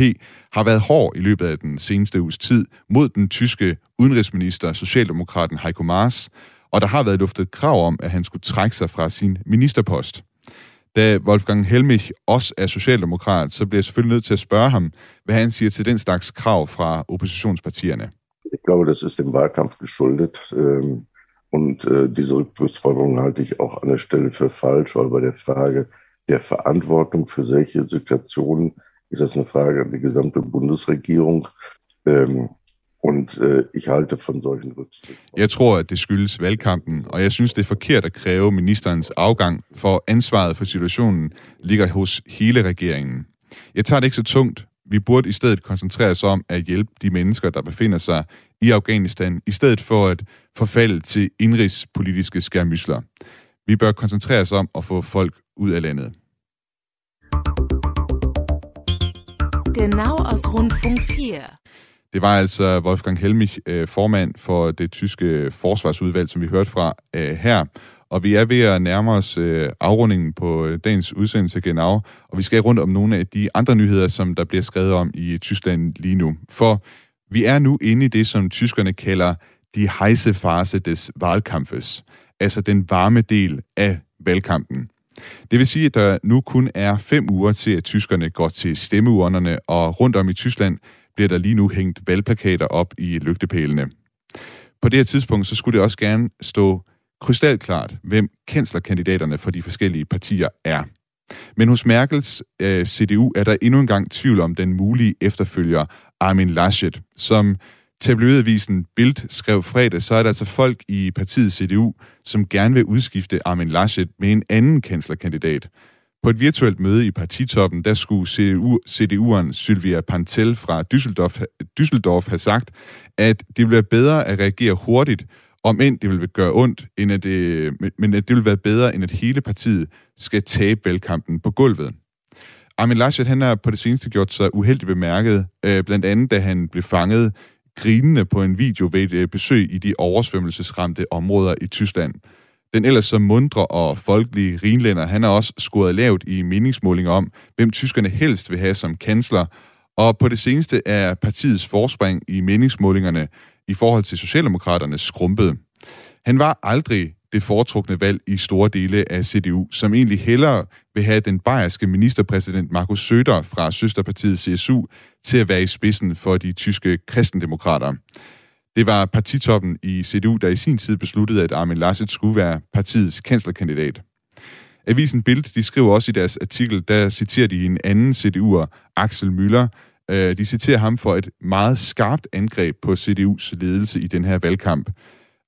har været hård i løbet af den seneste uges tid mod den tyske udenrigsminister, Socialdemokraten Heiko Maas, og der har været luftet krav om, at han skulle trække sig fra sin ministerpost. Da Wolfgang Helmich også er socialdemokrat, så bliver jeg selvfølgelig nødt til at spørge ham, hvad han siger til den slags krav fra oppositionspartierne. Ich glaube, das ist dem Wahlkampf geschuldet. Ähm, und äh, diese Rücktrittsforderung halte ich auch an der Stelle für falsch, weil bei der Frage der Verantwortung für solche Situationen ist das eine Frage an die gesamte Bundesregierung. Ähm, und äh, ich halte von solchen Rücktritten. Jeg tror, at det skyldes valgkampen, og jeg synes, det er forkert at kræve ministerens afgang, for ansvaret for situationen ligger hos hele regeringen. Jeg tager det ikke så tungt. Vi burde i stedet koncentrere os om at hjælpe de mennesker, der befinder sig i Afghanistan, i stedet for at forfalde til indrigspolitiske skærmysler. Vi bør koncentrere os om at få folk ud af landet. Genau aus Rundfunk 4. Det var altså Wolfgang Helmich, øh, formand for det tyske forsvarsudvalg, som vi hørte fra øh, her. Og vi er ved at nærme os øh, afrundingen på dagens udsendelse genau, og vi skal rundt om nogle af de andre nyheder, som der bliver skrevet om i Tyskland lige nu. For vi er nu inde i det, som tyskerne kalder de heiße fase des Wahlkampfes, altså den varme del af valgkampen. Det vil sige, at der nu kun er fem uger til, at tyskerne går til stemmeurnerne, og rundt om i Tyskland bliver der lige nu hængt valgplakater op i lygtepælene. På det her tidspunkt, så skulle det også gerne stå krystalklart, hvem kanslerkandidaterne for de forskellige partier er. Men hos Merkels øh, CDU er der endnu engang tvivl om den mulige efterfølger Armin Laschet, som tabloidavisen Bild skrev fredag, så er der altså folk i partiet CDU, som gerne vil udskifte Armin Laschet med en anden kanslerkandidat. På et virtuelt møde i partitoppen, der skulle CDU, CDU'eren Sylvia Pantel fra Düsseldorf, Düsseldorf have sagt, at det ville være bedre at reagere hurtigt, om end det vil gøre ondt, end at det, men at det vil være bedre, end at hele partiet skal tabe valgkampen på gulvet. Armin Laschet, han har på det seneste gjort sig uheldigt bemærket, øh, blandt andet da han blev fanget grinende på en video ved et øh, besøg i de oversvømmelsesramte områder i Tyskland. Den ellers så mundre og folkelige rinlænder, han har også scoret lavt i meningsmålinger om, hvem tyskerne helst vil have som kansler, og på det seneste er partiets forspring i meningsmålingerne i forhold til Socialdemokraterne skrumpet. Han var aldrig det foretrukne valg i store dele af CDU, som egentlig hellere vil have den bayerske ministerpræsident Markus Söder fra søsterpartiet CSU til at være i spidsen for de tyske kristendemokrater. Det var partitoppen i CDU, der i sin tid besluttede, at Armin Laschet skulle være partiets kanslerkandidat. Avisen Bild, de skriver også i deres artikel, der citerer de en anden CDU'er, Axel Müller. Øh, de citerer ham for et meget skarpt angreb på CDU's ledelse i den her valgkamp.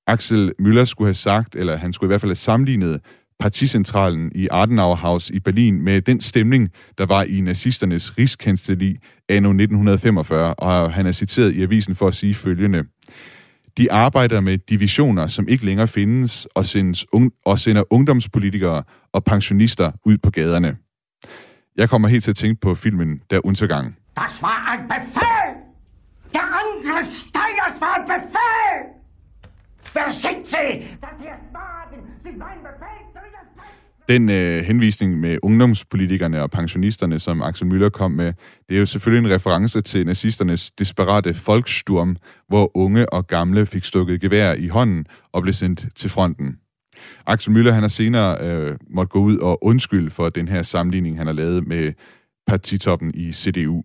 Axel Müller skulle have sagt, eller han skulle i hvert fald have sammenlignet particentralen i Adenauerhaus i Berlin med den stemning, der var i nazisternes rigskancelli anno 1945, og han er citeret i avisen for at sige følgende. De arbejder med divisioner, som ikke længere findes, og, sendes un- og sender ungdomspolitikere og pensionister ud på gaderne. Jeg kommer helt til at tænke på filmen Der Untergang. Das war ein Befehl! Der Angriff Steiners war ein Befehl! Vær schickt Sie? Sie Den øh, henvisning med ungdomspolitikerne og pensionisterne, som Axel Müller kom med, det er jo selvfølgelig en reference til nazisternes desperate folksturm, hvor unge og gamle fik stukket gevær i hånden og blev sendt til fronten. Axel Müller han har senere øh, måtte gå ud og undskylde for den her sammenligning, han har lavet med partitoppen i CDU.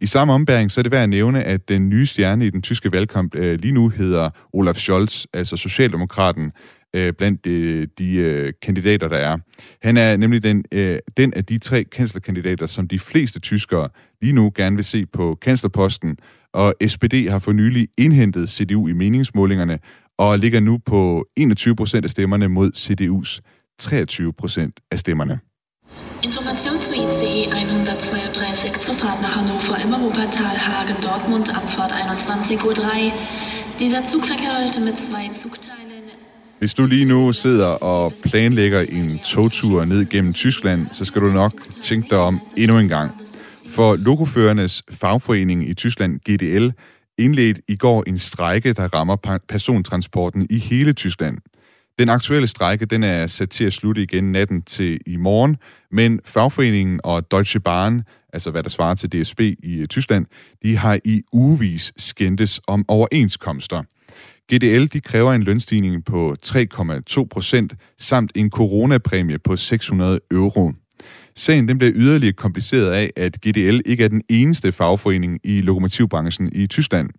I samme ombæring så er det værd at nævne, at den nye stjerne i den tyske valgkamp øh, lige nu hedder Olaf Scholz, altså Socialdemokraten, øh, blandt de, de øh, kandidater, der er. Han er nemlig den, øh, den af de tre kanslerkandidater, som de fleste tyskere lige nu gerne vil se på kanslerposten, og SPD har for nylig indhentet CDU i meningsmålingerne, og ligger nu på 21 procent af stemmerne mod CDU's 23 procent af stemmerne. Information zu ICE 132 zur Fahrt nach Hannover im Europatal Hagen Dortmund Abfahrt 21.03 Uhr. Dieser Zugverkehr heute mit zwei Zugteilen. Hvis du lige nu sidder og planlægger en togtur ned gennem Tyskland, så skal du nok tænke dig om endnu en gang. For lokoførernes fagforening i Tyskland, GDL, indledte i går en strejke, der rammer persontransporten i hele Tyskland. Den aktuelle strejke den er sat til at slutte igen natten til i morgen, men fagforeningen og Deutsche Bahn, altså hvad der svarer til DSB i øh, Tyskland, de har i ugevis skændtes om overenskomster. GDL de kræver en lønstigning på 3,2 procent samt en coronapræmie på 600 euro. Sagen den bliver yderligere kompliceret af, at GDL ikke er den eneste fagforening i lokomotivbranchen i Tyskland.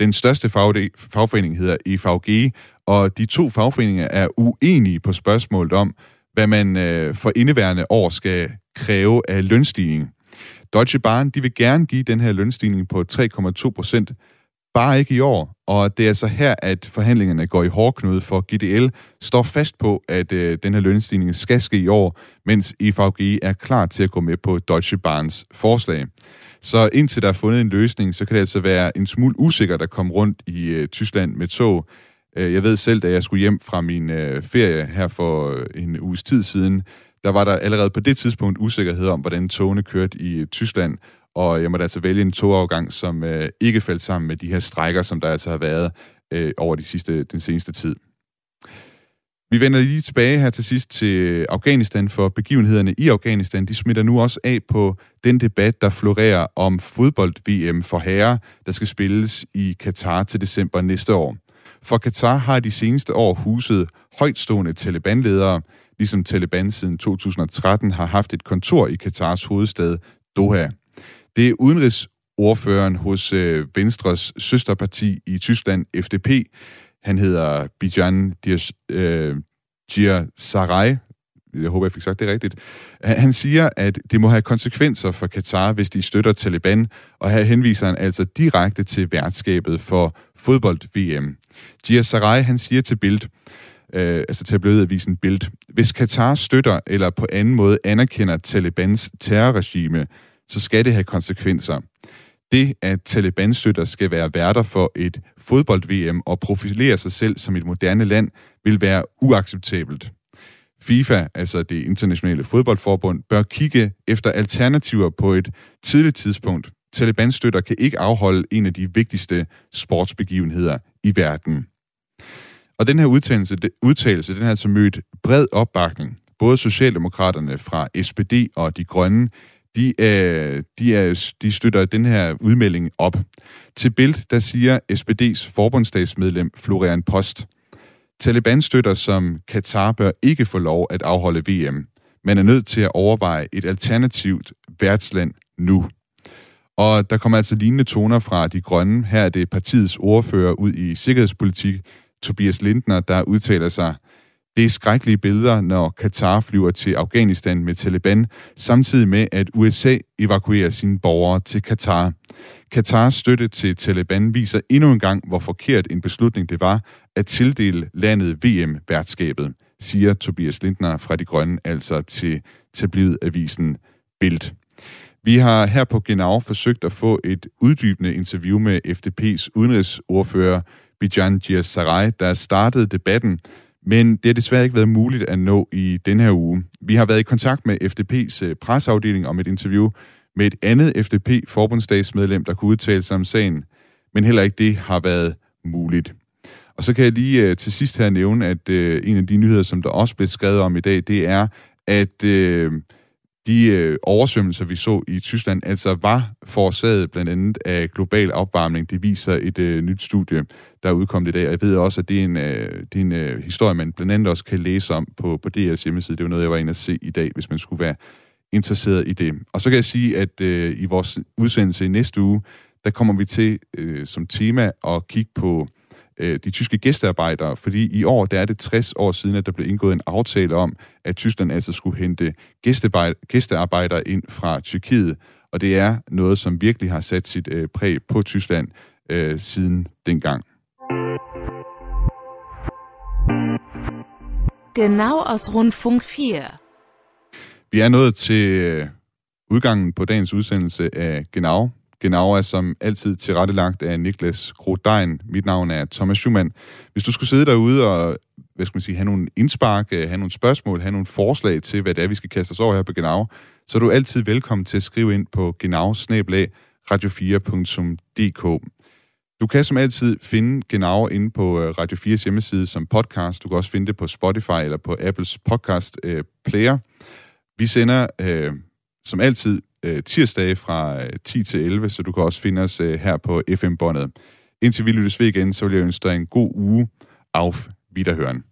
Den største fagforening hedder EFG, og de to fagforeninger er uenige på spørgsmålet om, hvad man øh, for indeværende år skal kræve af lønstigning. Deutsche Bahn de vil gerne give den her lønstigning på 3,2 procent, bare ikke i år. Og det er altså her, at forhandlingerne går i hårdknude, for GDL står fast på, at øh, den her lønstigning skal ske i år, mens EVG er klar til at gå med på Deutsche Bahns forslag. Så indtil der er fundet en løsning, så kan det altså være en smule usikkert at komme rundt i øh, Tyskland med tog. Øh, jeg ved selv, da jeg skulle hjem fra min øh, ferie her for øh, en uges tid siden, der var der allerede på det tidspunkt usikkerhed om, hvordan togene kørte i øh, Tyskland, og jeg måtte altså vælge en togafgang, som øh, ikke faldt sammen med de her strækker, som der altså har været øh, over de sidste, den seneste tid. Vi vender lige tilbage her til sidst til Afghanistan, for begivenhederne i Afghanistan, de smitter nu også af på den debat, der florerer om fodbold-VM for herrer, der skal spilles i Katar til december næste år. For Katar har de seneste år huset højtstående Taliban-ledere, ligesom Taliban siden 2013 har haft et kontor i Katars hovedstad Doha. Det er udenrigsordføreren hos øh, Venstres søsterparti i Tyskland, FDP. Han hedder Bijan Dier øh, Sarai. Jeg håber, jeg fik sagt det rigtigt. Han siger, at det må have konsekvenser for Katar, hvis de støtter Taliban, og her henviser han altså direkte til værtskabet for fodbold-VM. Gia Sarai, han siger til Bild, øh, altså tabloidavisen Bild, hvis Katar støtter eller på anden måde anerkender Talibans terrorregime, så skal det have konsekvenser. Det, at Taliban-støtter skal være værter for et fodbold-VM og profilere sig selv som et moderne land, vil være uacceptabelt. FIFA, altså det internationale fodboldforbund, bør kigge efter alternativer på et tidligt tidspunkt. Taliban-støtter kan ikke afholde en af de vigtigste sportsbegivenheder i verden. Og den her udtalelse, udtalelse den har altså mødt bred opbakning. Både Socialdemokraterne fra SPD og De Grønne, de, øh, de, er, de støtter den her udmelding op. Til Bild, der siger SPD's forbundsdagsmedlem Florian Post, Taliban støtter som Katar bør ikke få lov at afholde VM. Man er nødt til at overveje et alternativt værtsland nu. Og der kommer altså lignende toner fra De Grønne. Her er det partiets ordfører ud i sikkerhedspolitik, Tobias Lindner, der udtaler sig. Det er skrækkelige billeder, når Katar flyver til Afghanistan med Taliban, samtidig med, at USA evakuerer sine borgere til Katar. Katars støtte til Taliban viser endnu en gang, hvor forkert en beslutning det var at tildele landet VM-værtskabet, siger Tobias Lindner fra De Grønne, altså til tabloidavisen Bild. Vi har her på Genau forsøgt at få et uddybende interview med FDP's udenrigsordfører Bijan Sarai, der startede debatten, men det har desværre ikke været muligt at nå i denne her uge. Vi har været i kontakt med FDP's øh, presseafdeling om et interview med et andet FDP-forbundsdagsmedlem, der kunne udtale sig om sagen. men heller ikke det har været muligt. Og så kan jeg lige øh, til sidst her nævne, at øh, en af de nyheder, som der også blev skrevet om i dag, det er, at øh, de øh, oversvømmelser, vi så i Tyskland, altså var forårsaget blandt andet af global opvarmning. Det viser et øh, nyt studie, der er udkommet i dag. Og jeg ved også, at det er en, øh, det er en øh, historie, man blandt andet også kan læse om på, på DR's hjemmeside. Det var noget, jeg var inde at se i dag, hvis man skulle være interesseret i det. Og så kan jeg sige, at øh, i vores udsendelse i næste uge, der kommer vi til øh, som tema at kigge på øh, de tyske gæstearbejdere, fordi i år der er det 60 år siden, at der blev indgået en aftale om, at Tyskland altså skulle hente gæstearbejdere ind fra Tyrkiet, og det er noget, som virkelig har sat sit øh, præg på Tyskland øh, siden dengang. Genau aus Rundfunk 4. Vi er nået til øh, udgangen på dagens udsendelse af Genau, Genau er som altid tilrettelagt af Niklas Grodein. Mit navn er Thomas Schumann. Hvis du skulle sidde derude og hvad skal man sige, have nogle indspark, øh, have nogle spørgsmål, have nogle forslag til, hvad det er, vi skal kaste os over her på Genau, så er du altid velkommen til at skrive ind på genau radio4.dk. Du kan som altid finde Genau inde på øh, Radio 4's hjemmeside som podcast. Du kan også finde det på Spotify eller på Apples podcast øh, player. Vi sender øh, som altid øh, tirsdage fra øh, 10 til 11, så du kan også finde os øh, her på FM-båndet. Indtil vi lyttes ved igen, så vil jeg ønske dig en god uge. Auf Wiederhören.